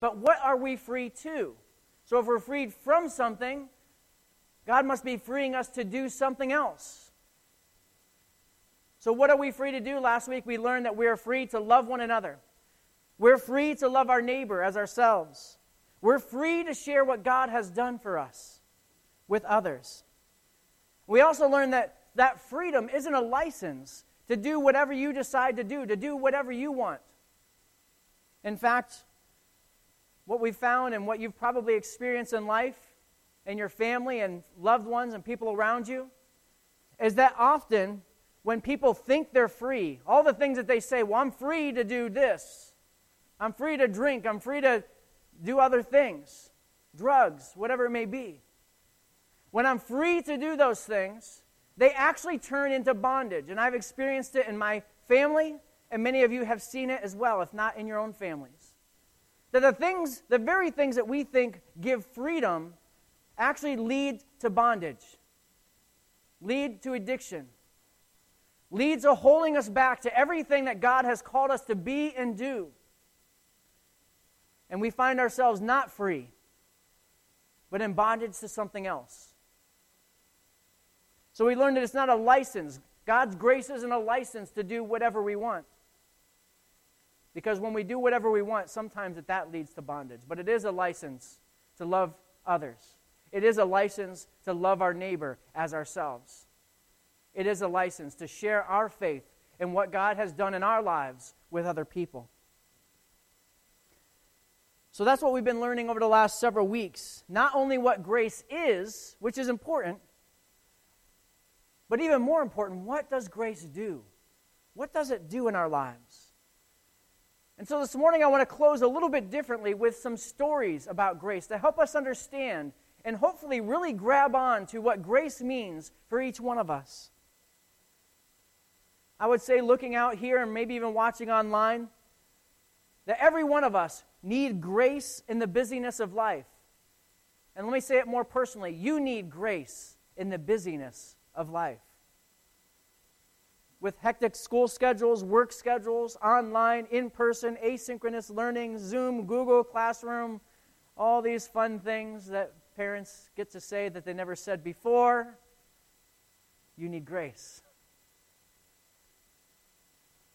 But what are we free to? So if we're freed from something, God must be freeing us to do something else. So, what are we free to do? Last week we learned that we are free to love one another. We're free to love our neighbor as ourselves. We're free to share what God has done for us with others. We also learned that that freedom isn't a license to do whatever you decide to do, to do whatever you want. In fact, what we've found and what you've probably experienced in life and your family and loved ones and people around you is that often when people think they're free, all the things that they say, well, I'm free to do this, I'm free to drink, I'm free to do other things, drugs, whatever it may be. When I'm free to do those things, they actually turn into bondage. And I've experienced it in my family, and many of you have seen it as well, if not in your own families. That the things, the very things that we think give freedom, actually lead to bondage, lead to addiction, leads to holding us back to everything that God has called us to be and do. And we find ourselves not free, but in bondage to something else. So we learned that it's not a license. God's grace isn't a license to do whatever we want. Because when we do whatever we want, sometimes that, that leads to bondage. But it is a license to love others. It is a license to love our neighbor as ourselves. It is a license to share our faith in what God has done in our lives with other people. So that's what we've been learning over the last several weeks. Not only what grace is, which is important, but even more important, what does grace do? What does it do in our lives? And so this morning, I want to close a little bit differently with some stories about grace to help us understand and hopefully really grab on to what grace means for each one of us. I would say, looking out here and maybe even watching online, that every one of us need grace in the busyness of life. And let me say it more personally you need grace in the busyness of life. With hectic school schedules, work schedules, online, in person, asynchronous learning, Zoom, Google Classroom, all these fun things that parents get to say that they never said before, you need grace.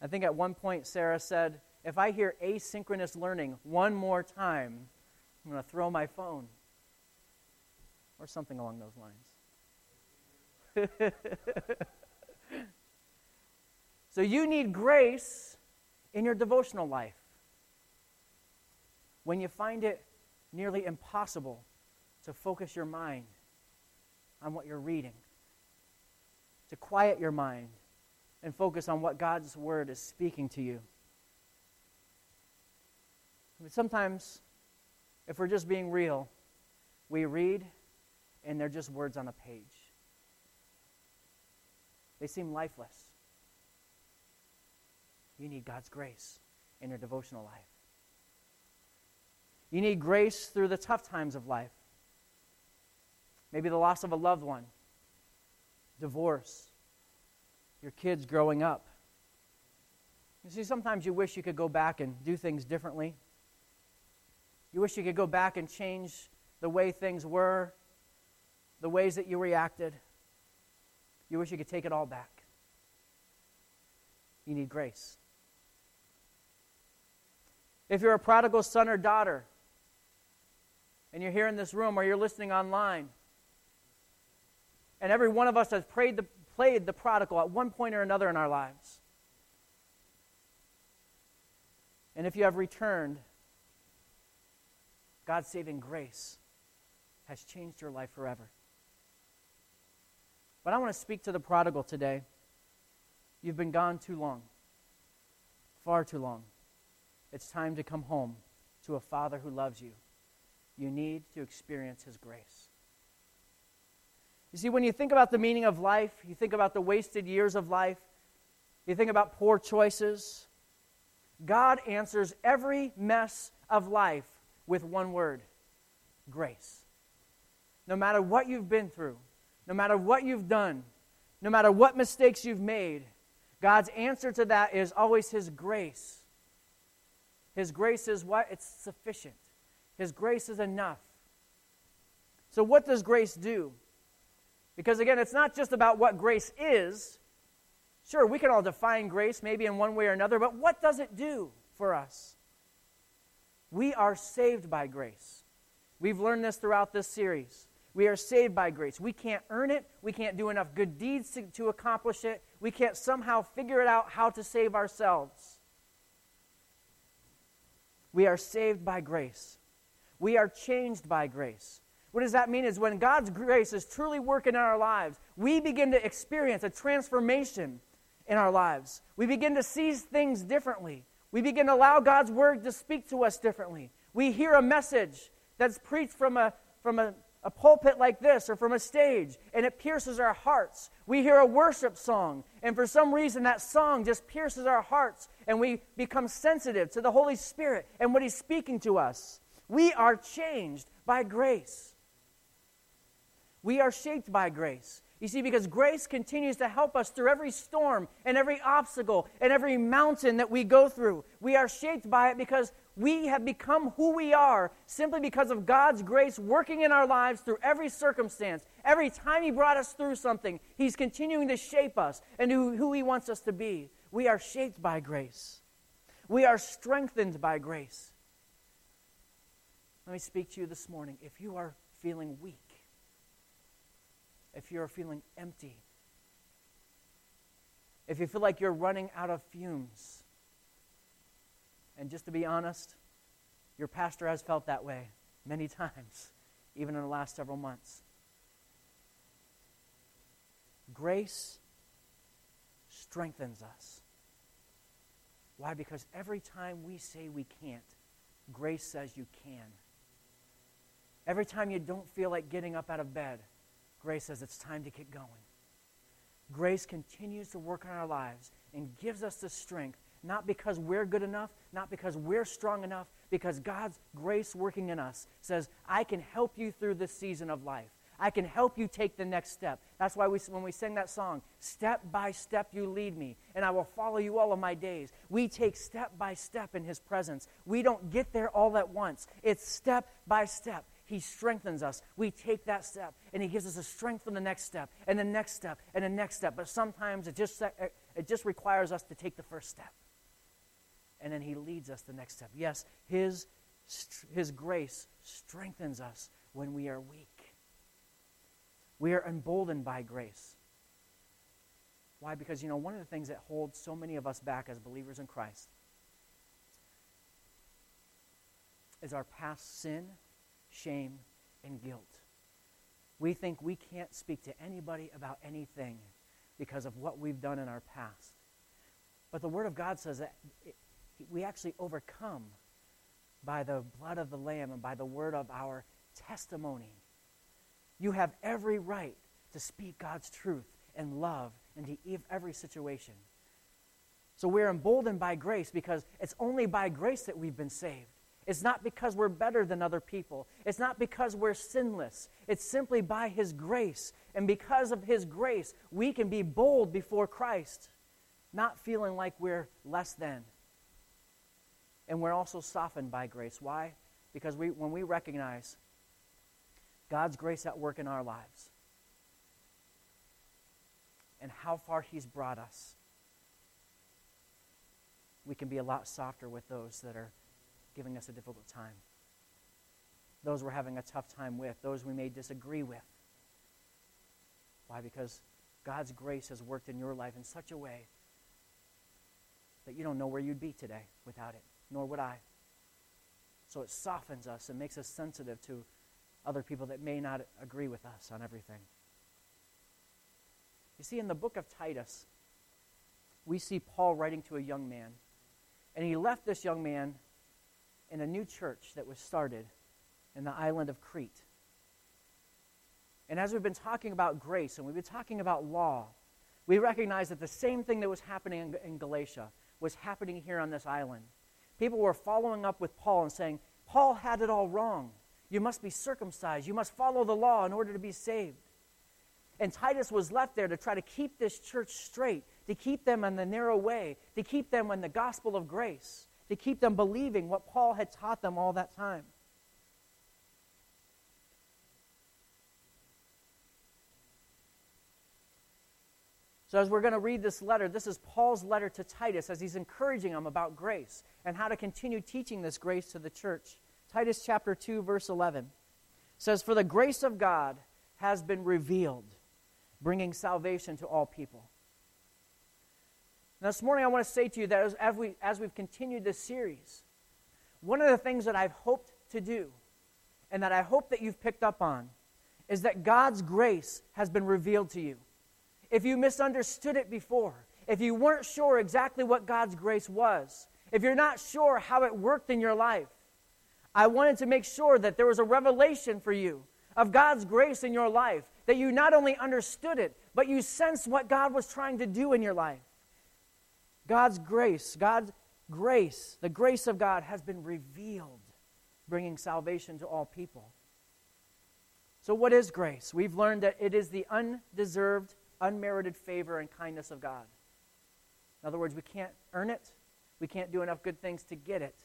I think at one point Sarah said, if I hear asynchronous learning one more time, I'm going to throw my phone. Or something along those lines. so you need grace in your devotional life. When you find it nearly impossible to focus your mind on what you're reading, to quiet your mind and focus on what God's Word is speaking to you. But sometimes, if we're just being real, we read and they're just words on a page. They seem lifeless. You need God's grace in your devotional life. You need grace through the tough times of life. Maybe the loss of a loved one, divorce, your kids growing up. You see, sometimes you wish you could go back and do things differently. You wish you could go back and change the way things were, the ways that you reacted. You wish you could take it all back. You need grace. If you're a prodigal son or daughter, and you're here in this room or you're listening online, and every one of us has prayed the, played the prodigal at one point or another in our lives. And if you have returned, God's saving grace has changed your life forever. But I want to speak to the prodigal today. You've been gone too long, far too long. It's time to come home to a Father who loves you. You need to experience His grace. You see, when you think about the meaning of life, you think about the wasted years of life, you think about poor choices, God answers every mess of life with one word grace. No matter what you've been through, no matter what you've done, no matter what mistakes you've made, God's answer to that is always His grace. His grace is what? It's sufficient. His grace is enough. So, what does grace do? Because again, it's not just about what grace is. Sure, we can all define grace maybe in one way or another, but what does it do for us? We are saved by grace. We've learned this throughout this series. We are saved by grace. We can't earn it. We can't do enough good deeds to, to, accomplish it. We can't somehow figure it out how to save ourselves. We are saved by grace. We are changed by grace. What does that mean? Is when God's grace is truly working in our lives, we begin to experience a transformation in our lives. We begin to see things differently. We begin to allow God's word to speak to us differently. We hear a message that's preached from a, from a, a pulpit like this or from a stage, and it pierces our hearts. We hear a worship song, and for some reason that song just pierces our hearts, and we become sensitive to the Holy Spirit and what He's speaking to us. We are changed by grace. We are shaped by grace. You see, because grace continues to help us through every storm and every obstacle and every mountain that we go through. We are shaped by it because we have become who we are simply because of God's grace working in our lives through every circumstance. Every time He brought us through something, He's continuing to shape us and who, who He wants us to be. We are shaped by grace, we are strengthened by grace. Let me speak to you this morning. If you are feeling weak, if you're feeling empty, if you feel like you're running out of fumes. And just to be honest, your pastor has felt that way many times, even in the last several months. Grace strengthens us. Why? Because every time we say we can't, grace says you can. Every time you don't feel like getting up out of bed, Grace says it's time to get going. Grace continues to work on our lives and gives us the strength, not because we're good enough, not because we're strong enough, because God's grace working in us says, I can help you through this season of life. I can help you take the next step. That's why we, when we sing that song, step by step you lead me, and I will follow you all of my days. We take step by step in His presence. We don't get there all at once, it's step by step. He strengthens us. We take that step, and He gives us a strength for the next step, and the next step, and the next step. But sometimes it just, it just requires us to take the first step. And then He leads us the next step. Yes, His, His grace strengthens us when we are weak. We are emboldened by grace. Why? Because, you know, one of the things that holds so many of us back as believers in Christ is our past sin shame, and guilt. We think we can't speak to anybody about anything because of what we've done in our past. But the Word of God says that we actually overcome by the blood of the Lamb and by the word of our testimony. You have every right to speak God's truth and love into every situation. So we're emboldened by grace because it's only by grace that we've been saved. It's not because we're better than other people. It's not because we're sinless. It's simply by His grace. And because of His grace, we can be bold before Christ, not feeling like we're less than. And we're also softened by grace. Why? Because we, when we recognize God's grace at work in our lives and how far He's brought us, we can be a lot softer with those that are giving us a difficult time, those we're having a tough time with, those we may disagree with. Why? Because God's grace has worked in your life in such a way that you don't know where you'd be today without it, nor would I. So it softens us and makes us sensitive to other people that may not agree with us on everything. You see, in the book of Titus, we see Paul writing to a young man. And he left this young man in a new church that was started in the island of Crete. And as we've been talking about grace and we've been talking about law, we recognize that the same thing that was happening in Galatia was happening here on this island. People were following up with Paul and saying, Paul had it all wrong. You must be circumcised. You must follow the law in order to be saved. And Titus was left there to try to keep this church straight, to keep them on the narrow way, to keep them in the gospel of grace to keep them believing what Paul had taught them all that time. So, as we're going to read this letter, this is Paul's letter to Titus as he's encouraging him about grace and how to continue teaching this grace to the church. Titus chapter 2, verse 11 says, For the grace of God has been revealed, bringing salvation to all people. Now, this morning, I want to say to you that as, we, as we've continued this series, one of the things that I've hoped to do and that I hope that you've picked up on is that God's grace has been revealed to you if you misunderstood it before, if you weren't sure exactly what God's grace was, if you're not sure how it worked in your life, I wanted to make sure that there was a revelation for you of God's grace in your life, that you not only understood it, but you sensed what God was trying to do in your life. God's grace, God's grace, the grace of God has been revealed, bringing salvation to all people. So, what is grace? We've learned that it is the undeserved unmerited favor and kindness of God. In other words, we can't earn it, we can't do enough good things to get it.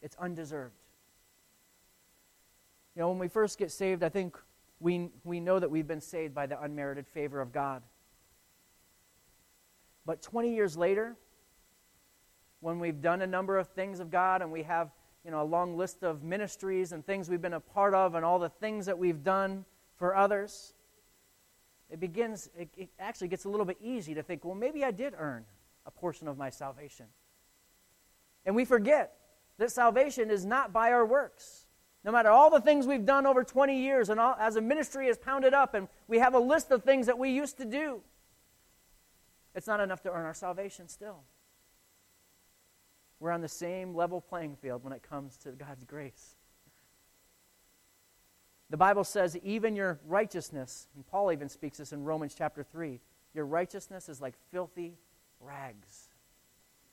It's undeserved. You know, when we first get saved, I think we, we know that we've been saved by the unmerited favor of God. But 20 years later, when we've done a number of things of God and we have you know, a long list of ministries and things we've been a part of and all the things that we've done for others, it begins, it, it actually gets a little bit easy to think, well, maybe I did earn a portion of my salvation. And we forget that salvation is not by our works. No matter all the things we've done over 20 years, and all, as a ministry is pounded up, and we have a list of things that we used to do, it's not enough to earn our salvation still. We're on the same level playing field when it comes to God's grace. The Bible says even your righteousness, and Paul even speaks this in Romans chapter 3, your righteousness is like filthy rags.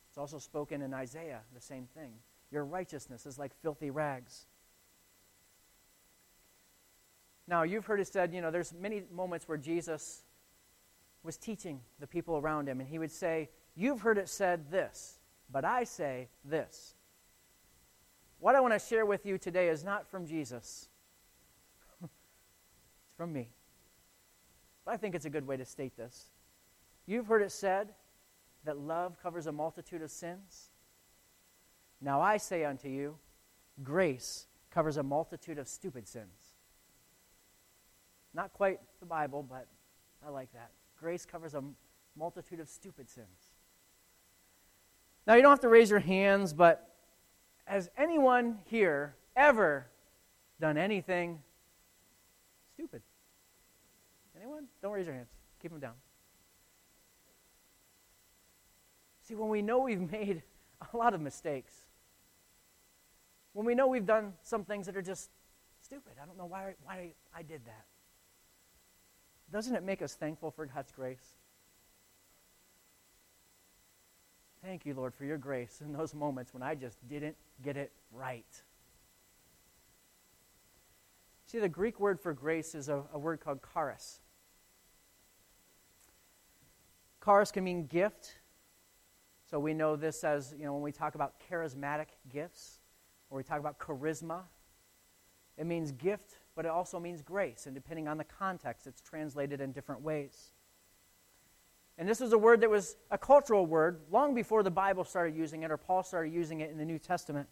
It's also spoken in Isaiah, the same thing. Your righteousness is like filthy rags. Now, you've heard it said, you know, there's many moments where Jesus was teaching the people around him, and he would say, You've heard it said this, but I say this. What I want to share with you today is not from Jesus from me. But I think it's a good way to state this. You've heard it said that love covers a multitude of sins. Now I say unto you, grace covers a multitude of stupid sins. Not quite the Bible, but I like that. Grace covers a multitude of stupid sins. Now, you don't have to raise your hands, but has anyone here ever done anything stupid? Anyone? Don't raise your hands. Keep them down. See, when we know we've made a lot of mistakes, when we know we've done some things that are just stupid, I don't know why, why I did that. Doesn't it make us thankful for God's grace? Thank you, Lord, for your grace in those moments when I just didn't get it right. See, the Greek word for grace is a, a word called charis. Charis can mean gift. So we know this as, you know, when we talk about charismatic gifts, or we talk about charisma, it means gift, but it also means grace. And depending on the context, it's translated in different ways. And this was a word that was a cultural word long before the Bible started using it or Paul started using it in the New Testament.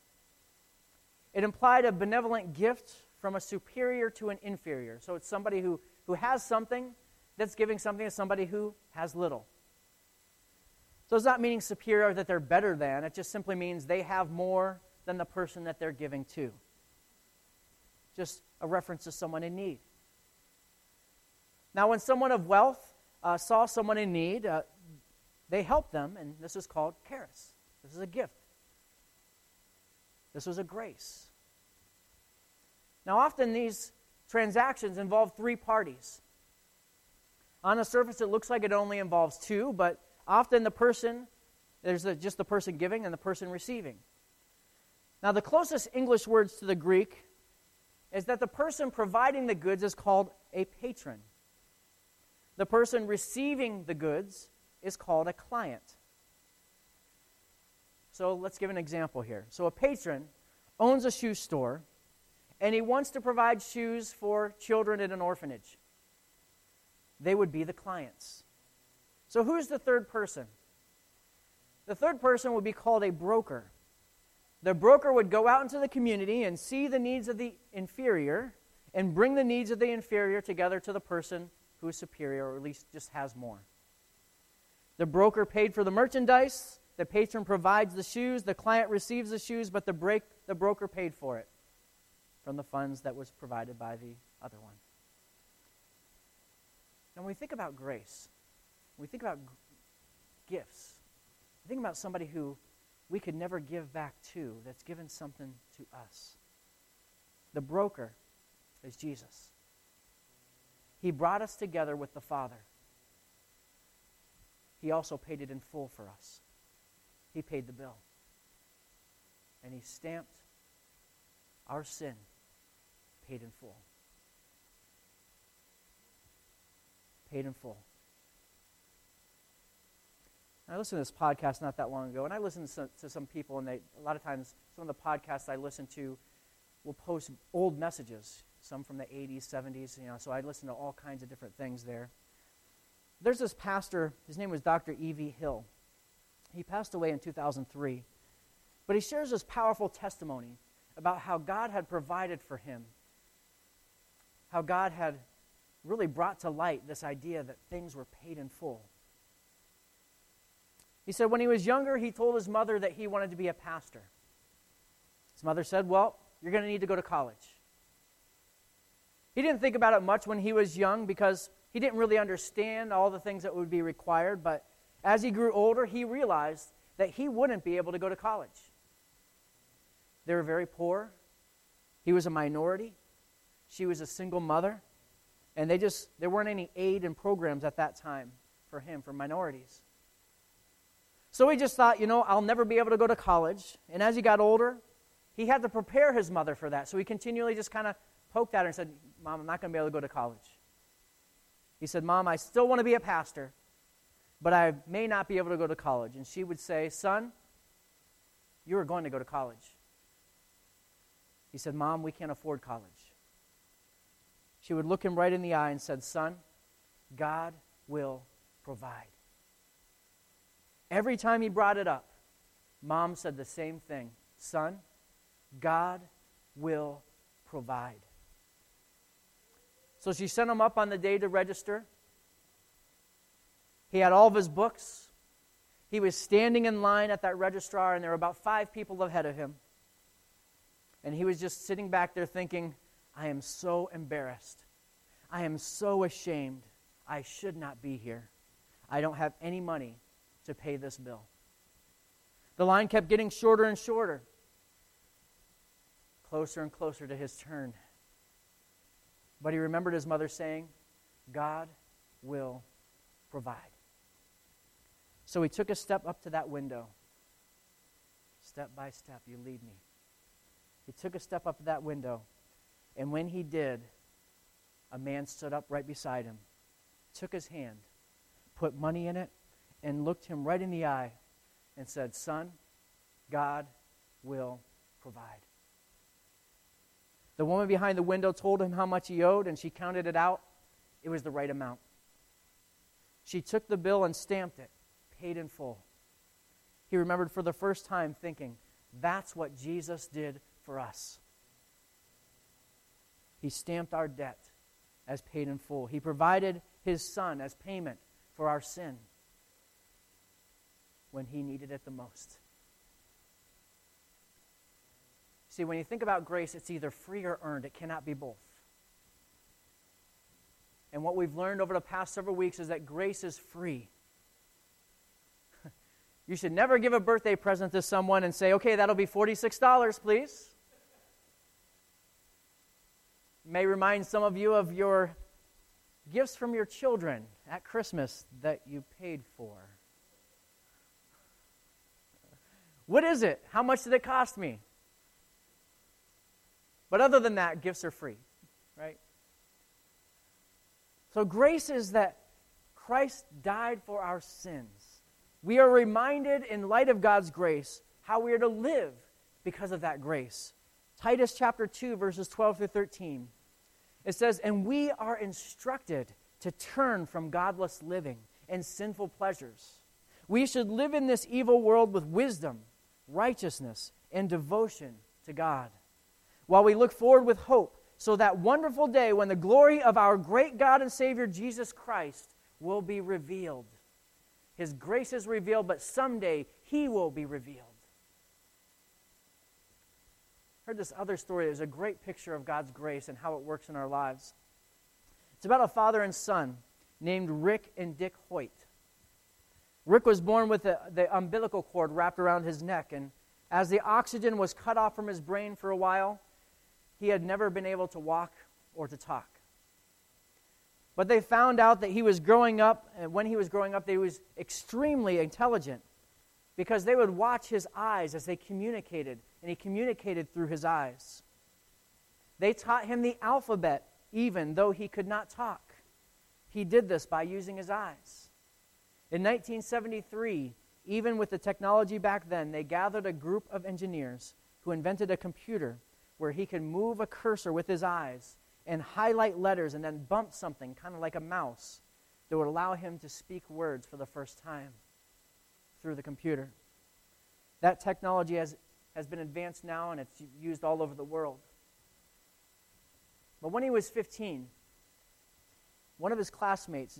It implied a benevolent gift from a superior to an inferior. So it's somebody who, who has something that's giving something to somebody who has little. So it's not meaning superior that they're better than, it just simply means they have more than the person that they're giving to. Just a reference to someone in need. Now, when someone of wealth uh, saw someone in need, uh, they helped them, and this is called charis. This is a gift. This was a grace. Now, often these transactions involve three parties. On the surface, it looks like it only involves two, but Often the person, there's just the person giving and the person receiving. Now, the closest English words to the Greek is that the person providing the goods is called a patron. The person receiving the goods is called a client. So let's give an example here. So a patron owns a shoe store and he wants to provide shoes for children in an orphanage. They would be the clients. So, who's the third person? The third person would be called a broker. The broker would go out into the community and see the needs of the inferior and bring the needs of the inferior together to the person who is superior, or at least just has more. The broker paid for the merchandise, the patron provides the shoes, the client receives the shoes, but the, break, the broker paid for it from the funds that was provided by the other one. Now, when we think about grace, when we think about gifts, think about somebody who we could never give back to that's given something to us. The broker is Jesus. He brought us together with the Father. He also paid it in full for us. He paid the bill. And He stamped our sin paid in full. Paid in full. I listened to this podcast not that long ago, and I listened to some, to some people, and they, a lot of times, some of the podcasts I listen to will post old messages, some from the 80s, 70s, you know, so I listen to all kinds of different things there. There's this pastor, his name was Dr. E.V. Hill. He passed away in 2003. But he shares this powerful testimony about how God had provided for him, how God had really brought to light this idea that things were paid in full. He said when he was younger, he told his mother that he wanted to be a pastor. His mother said, Well, you're going to need to go to college. He didn't think about it much when he was young because he didn't really understand all the things that would be required, but as he grew older, he realized that he wouldn't be able to go to college. They were very poor. He was a minority. She was a single mother. And they just, there weren't any aid and programs at that time for him, for minorities. So he just thought, you know, I'll never be able to go to college. And as he got older, he had to prepare his mother for that. So he continually just kind of poked at her and said, Mom, I'm not going to be able to go to college. He said, Mom, I still want to be a pastor, but I may not be able to go to college. And she would say, Son, you are going to go to college. He said, Mom, we can't afford college. She would look him right in the eye and said, Son, God will provide. Every time he brought it up, Mom said the same thing Son, God will provide. So she sent him up on the day to register. He had all of his books. He was standing in line at that registrar, and there were about five people ahead of him. And he was just sitting back there thinking, I am so embarrassed. I am so ashamed. I should not be here. I don't have any money to pay this bill. The line kept getting shorter and shorter closer and closer to his turn. But he remembered his mother saying, God will provide. So he took a step up to that window. Step by step, you lead me. He took a step up to that window, and when he did, a man stood up right beside him, took his hand, put money in it, and looked him right in the eye and said, Son, God will provide. The woman behind the window told him how much he owed, and she counted it out. It was the right amount. She took the bill and stamped it, paid in full. He remembered for the first time thinking, that's what Jesus did for us. He stamped our debt as paid in full. He provided his son as payment for our sin when he needed it the most. See, when you think about grace, it's either free or earned, it cannot be both. And what we've learned over the past several weeks is that grace is free. you should never give a birthday present to someone and say, okay, that'll be $46, please. may remind some of you of your gifts from your children at Christmas that you paid for. What is it? How much did it cost me? But other than that, gifts are free, right? So grace is that Christ died for our sins. We are reminded in light of God's grace how we are to live because of that grace. Titus chapter 2, verses 12 through 13. It says, And we are instructed to turn from godless living and sinful pleasures. We should live in this evil world with wisdom, righteousness, and devotion to God, while we look forward with hope, so that wonderful day when the glory of our great God and Savior Jesus Christ will be revealed. His grace is revealed, but someday He will be revealed. Heard this other story. There's a great picture of God's grace and how it works in our lives. It's about a father and son named Rick and Dick Hoyt. Rick was born with the, the umbilical cord wrapped around his neck, and as the oxygen was cut off from his brain for a while, he had never been able to walk or to talk. But they found out that he was growing up, and when he was growing up, that he was extremely intelligent because they would watch his eyes as they communicated, and he communicated through his eyes. They taught him the alphabet, even though he could not talk. He did this by using his eyes. In 1973, even with the technology back then, they gathered a group of engineers who invented a computer where he could move a cursor with his eyes and highlight letters and then bump something, kind of like a mouse, that would allow him to speak words for the first time through the computer. That technology has, has been advanced now and it's used all over the world. But when he was 15, one of his classmates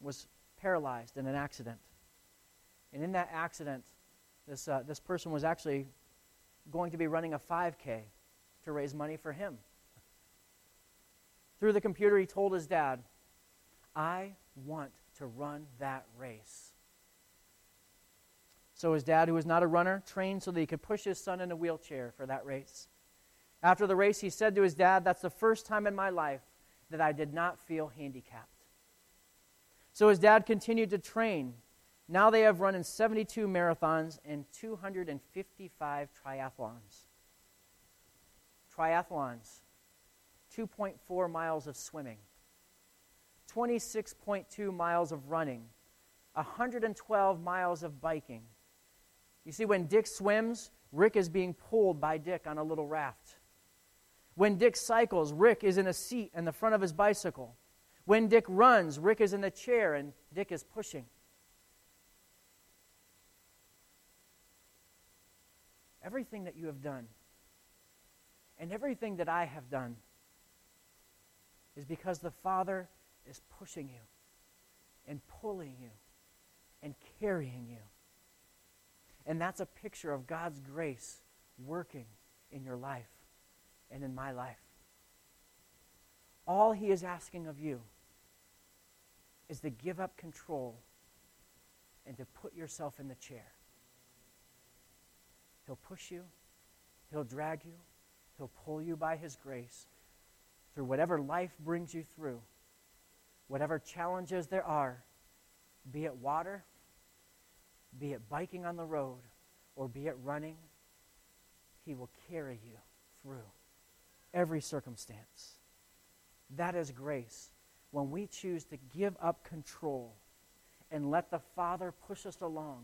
was paralyzed in an accident. And in that accident, this, uh, this person was actually going to be running a 5K to raise money for him. Through the computer, he told his dad, I want to run that race. So his dad, who was not a runner, trained so that he could push his son in a wheelchair for that race. After the race, he said to his dad, That's the first time in my life that I did not feel handicapped. So his dad continued to train. Now they have run in 72 marathons and 255 triathlons. Triathlons 2.4 miles of swimming, 26.2 miles of running, 112 miles of biking. You see, when Dick swims, Rick is being pulled by Dick on a little raft. When Dick cycles, Rick is in a seat in the front of his bicycle. When Dick runs, Rick is in the chair and Dick is pushing. Everything that you have done and everything that I have done is because the Father is pushing you and pulling you and carrying you. And that's a picture of God's grace working in your life and in my life. All He is asking of you is to give up control and to put yourself in the chair. He'll push you, He'll drag you, He'll pull you by His grace through whatever life brings you through, whatever challenges there are, be it water, be it biking on the road, or be it running, He will carry you through every circumstance. That is grace. When we choose to give up control and let the Father push us along,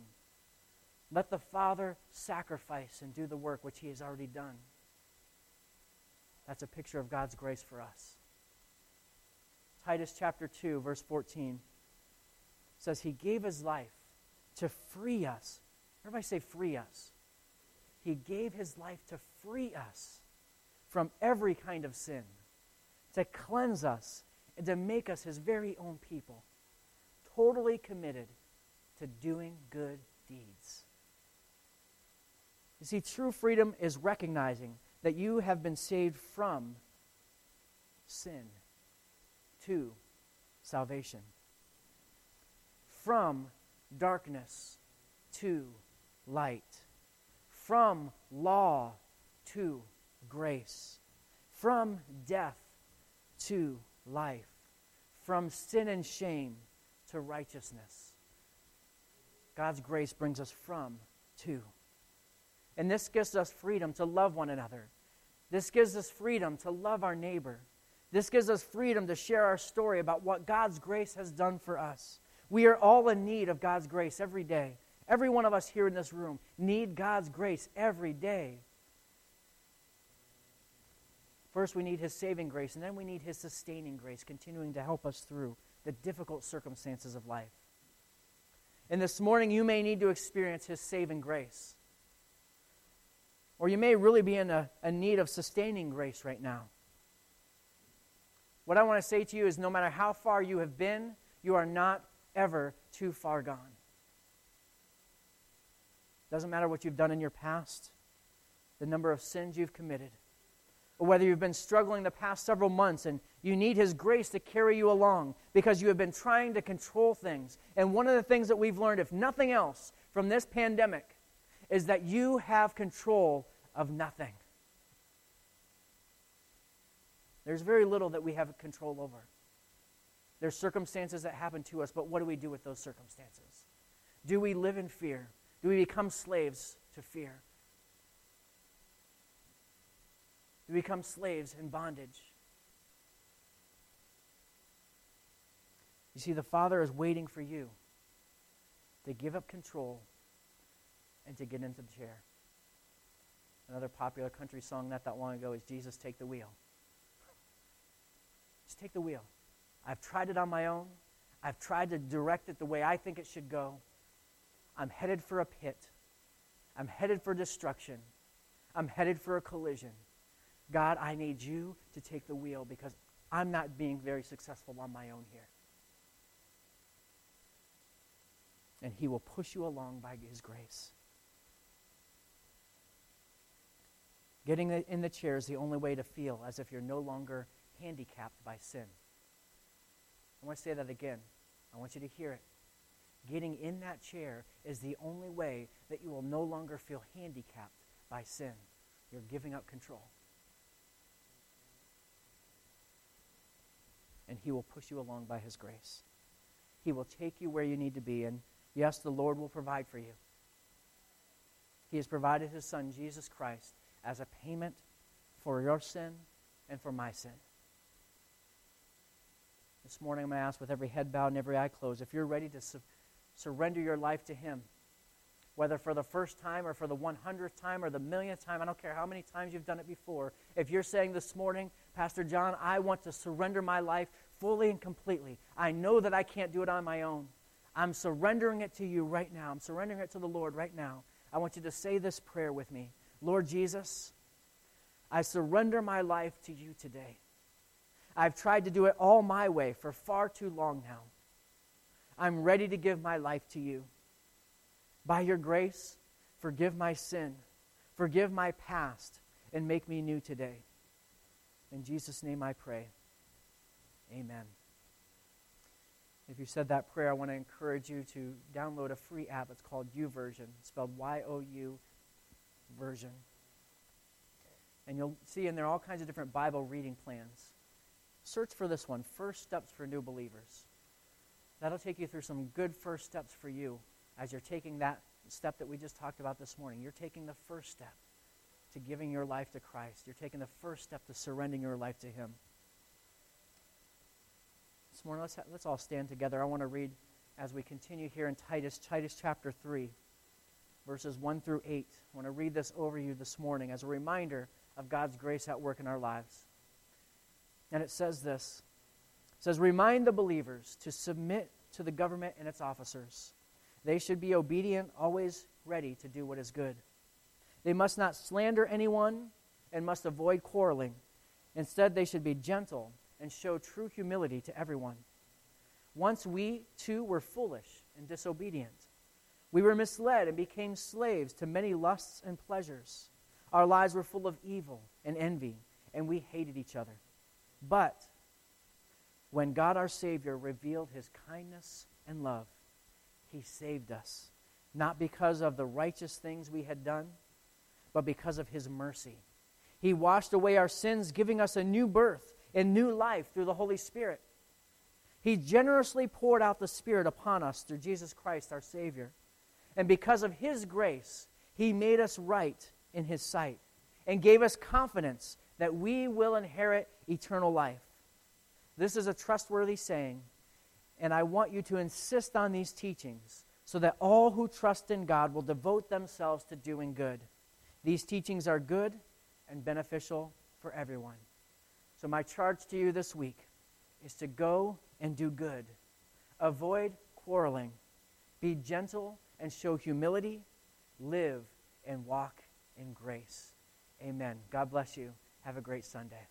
let the Father sacrifice and do the work which He has already done. That's a picture of God's grace for us. Titus chapter 2, verse 14 says, He gave His life to free us. Everybody say, free us. He gave His life to free us from every kind of sin, to cleanse us, and to make us His very own people, totally committed to doing good deeds. You see, true freedom is recognizing that you have been saved from sin to salvation, from darkness to light, from law to grace, from death to life, from sin and shame to righteousness. God's grace brings us from to. And this gives us freedom to love one another. This gives us freedom to love our neighbor. This gives us freedom to share our story about what God's grace has done for us. We are all in need of God's grace every day. Every one of us here in this room need God's grace every day. First, we need His saving grace, and then we need His sustaining grace, continuing to help us through the difficult circumstances of life. And this morning, you may need to experience His saving grace. Or you may really be in a, a need of sustaining grace right now. What I want to say to you is no matter how far you have been, you are not ever too far gone. Doesn't matter what you've done in your past, the number of sins you've committed, or whether you've been struggling the past several months and you need His grace to carry you along because you have been trying to control things. And one of the things that we've learned, if nothing else, from this pandemic is that you have control of nothing. There's very little that we have control over. There's circumstances that happen to us, but what do we do with those circumstances? Do we live in fear? Do we become slaves to fear? We become slaves in bondage? You see, the Father is waiting for you to give up control and to get into the chair. Another popular country song not that long ago is Jesus Take the Wheel. Just take the wheel. I've tried it on my own. I've tried to direct it the way I think it should go. I'm headed for a pit. I'm headed for destruction. I'm headed for a collision. God, I need you to take the wheel because I'm not being very successful on my own here. And He will push you along by His grace. Getting in the chair is the only way to feel as if you're no longer handicapped by sin. I want to say that again. I want you to hear it. Getting in that chair is the only way that you will no longer feel handicapped by sin. You're giving up control. And He will push you along by His grace. He will take you where you need to be. And yes, the Lord will provide for you. He has provided His Son, Jesus Christ, as a payment for your sin and for my sin. This morning, I'm going to ask with every head bowed and every eye closed if you're ready to su- surrender your life to Him, whether for the first time or for the 100th time or the millionth time, I don't care how many times you've done it before. If you're saying this morning, Pastor John, I want to surrender my life fully and completely, I know that I can't do it on my own. I'm surrendering it to you right now. I'm surrendering it to the Lord right now. I want you to say this prayer with me Lord Jesus, I surrender my life to you today. I've tried to do it all my way for far too long now. I'm ready to give my life to you. By your grace, forgive my sin, forgive my past, and make me new today. In Jesus' name I pray. Amen. If you said that prayer, I want to encourage you to download a free app. It's called YouVersion, spelled Y O U version. And you'll see in there all kinds of different Bible reading plans. Search for this one First Steps for New Believers. That'll take you through some good first steps for you as you're taking that step that we just talked about this morning. You're taking the first step to giving your life to Christ, you're taking the first step to surrendering your life to Him. This morning, let's, ha- let's all stand together. I want to read as we continue here in Titus, Titus chapter 3, verses 1 through 8. I want to read this over you this morning as a reminder of God's grace at work in our lives. And it says this it says, Remind the believers to submit to the government and its officers. They should be obedient, always ready to do what is good. They must not slander anyone and must avoid quarreling. Instead, they should be gentle and show true humility to everyone. Once we, too, were foolish and disobedient. We were misled and became slaves to many lusts and pleasures. Our lives were full of evil and envy, and we hated each other. But when God our Savior revealed his kindness and love, he saved us, not because of the righteous things we had done, but because of his mercy. He washed away our sins, giving us a new birth and new life through the Holy Spirit. He generously poured out the Spirit upon us through Jesus Christ our Savior. And because of his grace, he made us right in his sight and gave us confidence that we will inherit eternal life. This is a trustworthy saying, and I want you to insist on these teachings so that all who trust in God will devote themselves to doing good. These teachings are good and beneficial for everyone. So, my charge to you this week is to go and do good. Avoid quarreling. Be gentle and show humility. Live and walk in grace. Amen. God bless you. Have a great Sunday.